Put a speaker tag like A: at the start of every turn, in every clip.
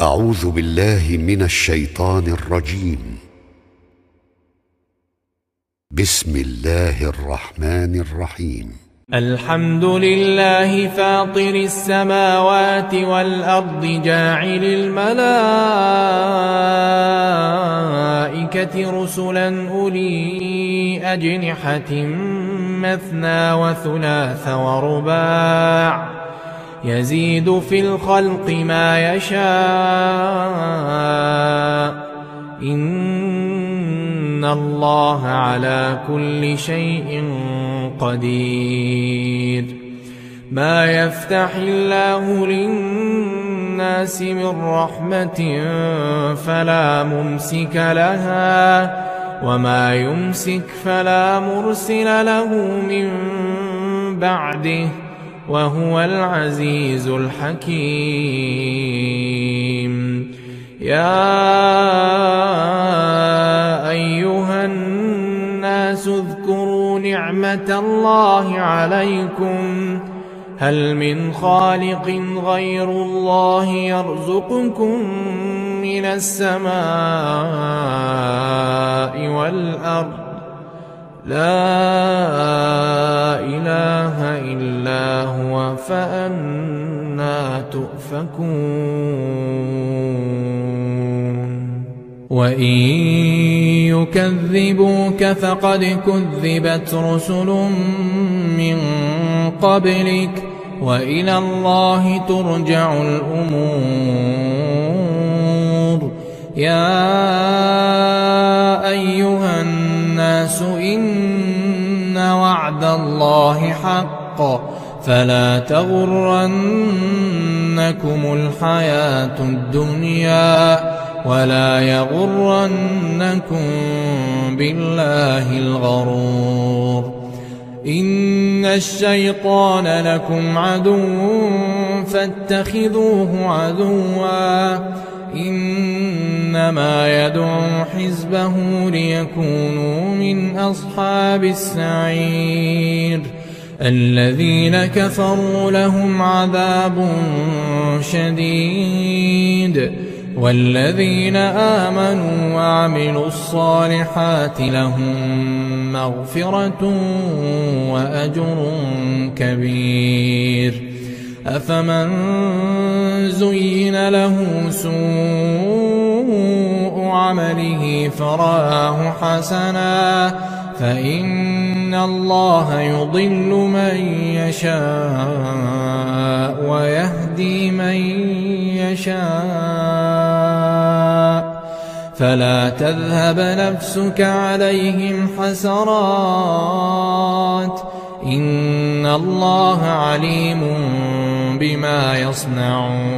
A: أعوذ بالله من الشيطان الرجيم. بسم الله الرحمن الرحيم.
B: الحمد لله فاطر السماوات والأرض جاعل الملائكة رسلا أولي أجنحة مثنى وثلاث ورباع يزيد في الخلق ما يشاء. إن الله على كل شيء قدير. ما يفتح الله للناس من رحمة فلا ممسك لها وما يمسك فلا مرسل له من بعده. وهو العزيز الحكيم. يا أيها الناس اذكروا نعمة الله عليكم. هل من خالق غير الله يرزقكم من السماء والأرض؟ لا إله إلا هو فأنا تؤفكون. وإن يكذبوك فقد كذبت رسل من قبلك وإلى الله ترجع الأمور. يا أيها الناس إن وعد الله حق فلا تغرنكم الحياة الدنيا ولا يغرنكم بالله الغرور إن الشيطان لكم عدو فاتخذوه عدوا إنما يدعو حزبه ليكونوا من أصحاب السعير. الذين كفروا لهم عذاب شديد. والذين آمنوا وعملوا الصالحات لهم مغفرة وأجر كبير. أفمن زين له سوء عمله فراه حسنا. فإن الله يضل من يشاء ويهدي من يشاء. فلا تذهب نفسك عليهم حسرات. إن الله عليم بما يصنعون.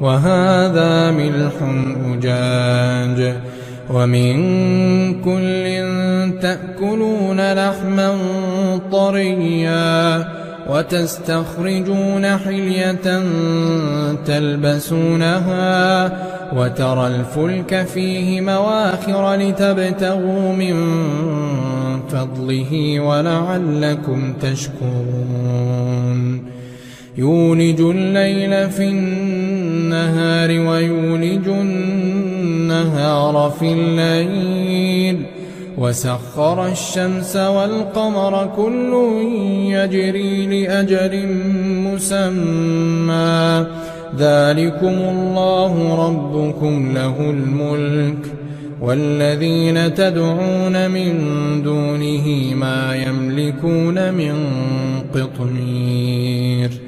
B: وهذا ملح أجاج ومن كل تأكلون لحما طريا وتستخرجون حلية تلبسونها وترى الفلك فيه مواخر لتبتغوا من فضله ولعلكم تشكرون يولج الليل في النهار ويولج النهار في الليل. وسخر الشمس والقمر كل يجري لأجل مسمى. ذلكم الله ربكم له الملك. والذين تدعون من دونه ما يملكون من قطمير.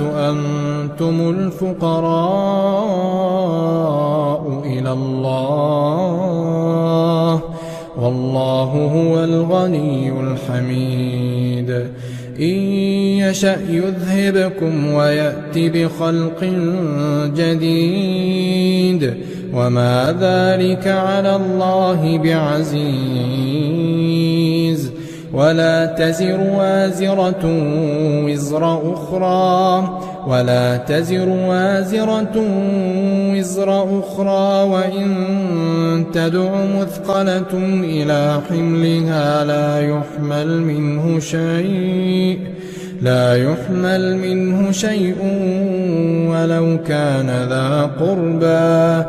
B: أنتم الفقراء إلى الله والله هو الغني الحميد. إن يشأ يذهبكم ويأت بخلق جديد. وما ذلك على الله بعزيز. ولا تزر وازرة وزر أخرى. ولا تزر وازرة وزر أخرى. وإن تدع مثقلة إلى حملها لا يحمل منه شيء. لا يحمل منه شيء ولو كان ذا قربى.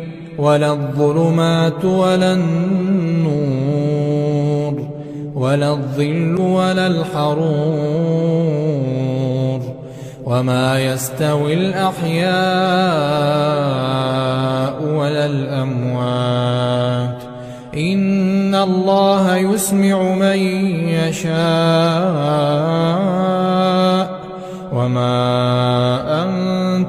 B: ولا الظلمات ولا النور ولا الظل ولا الحرور وما يستوي الأحياء ولا الأموات. إن الله يسمع من يشاء وما أنت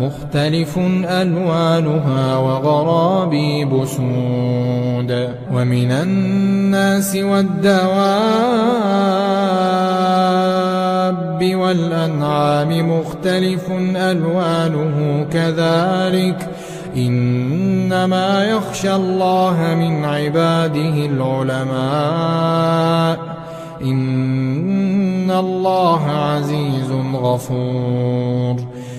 B: مختلف ألوانها وغرابيب سود ومن الناس والدواب والأنعام مختلف ألوانه كذلك إن إنما يخشى الله من عباده العلماء إن الله عزيز غفور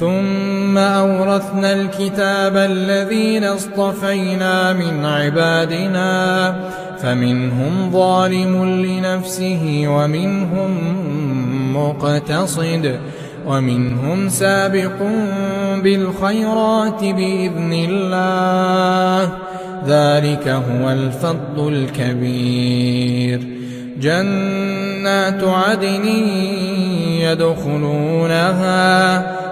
B: ثم أورثنا الكتاب الذين اصطفينا من عبادنا فمنهم ظالم لنفسه ومنهم مقتصد ومنهم سابق بالخيرات بإذن الله. ذلك هو الفضل الكبير. جنات عدن يدخلونها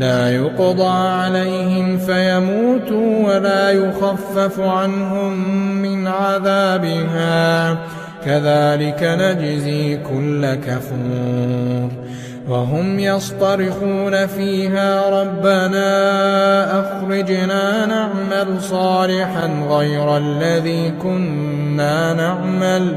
B: لا يقضى عليهم فيموتوا ولا يخفف عنهم من عذابها. كذلك نجزي كل كفور. وهم يصطرخون فيها ربنا أخرجنا نعمل صالحا غير الذي كنا نعمل.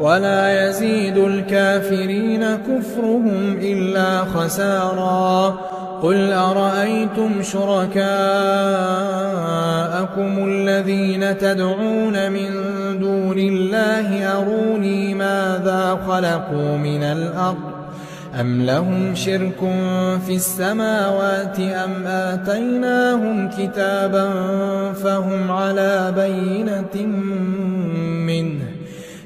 B: ولا يزيد الكافرين كفرهم إلا خسارا. قل أرأيتم شركاءكم الذين تدعون من دون الله أروني ماذا خلقوا من الأرض؟ أم لهم شرك في السماوات أم آتيناهم كتابا فهم على بينة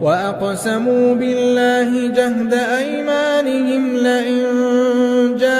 B: وأقسموا بالله جهد أيمانهم لئن جاءهم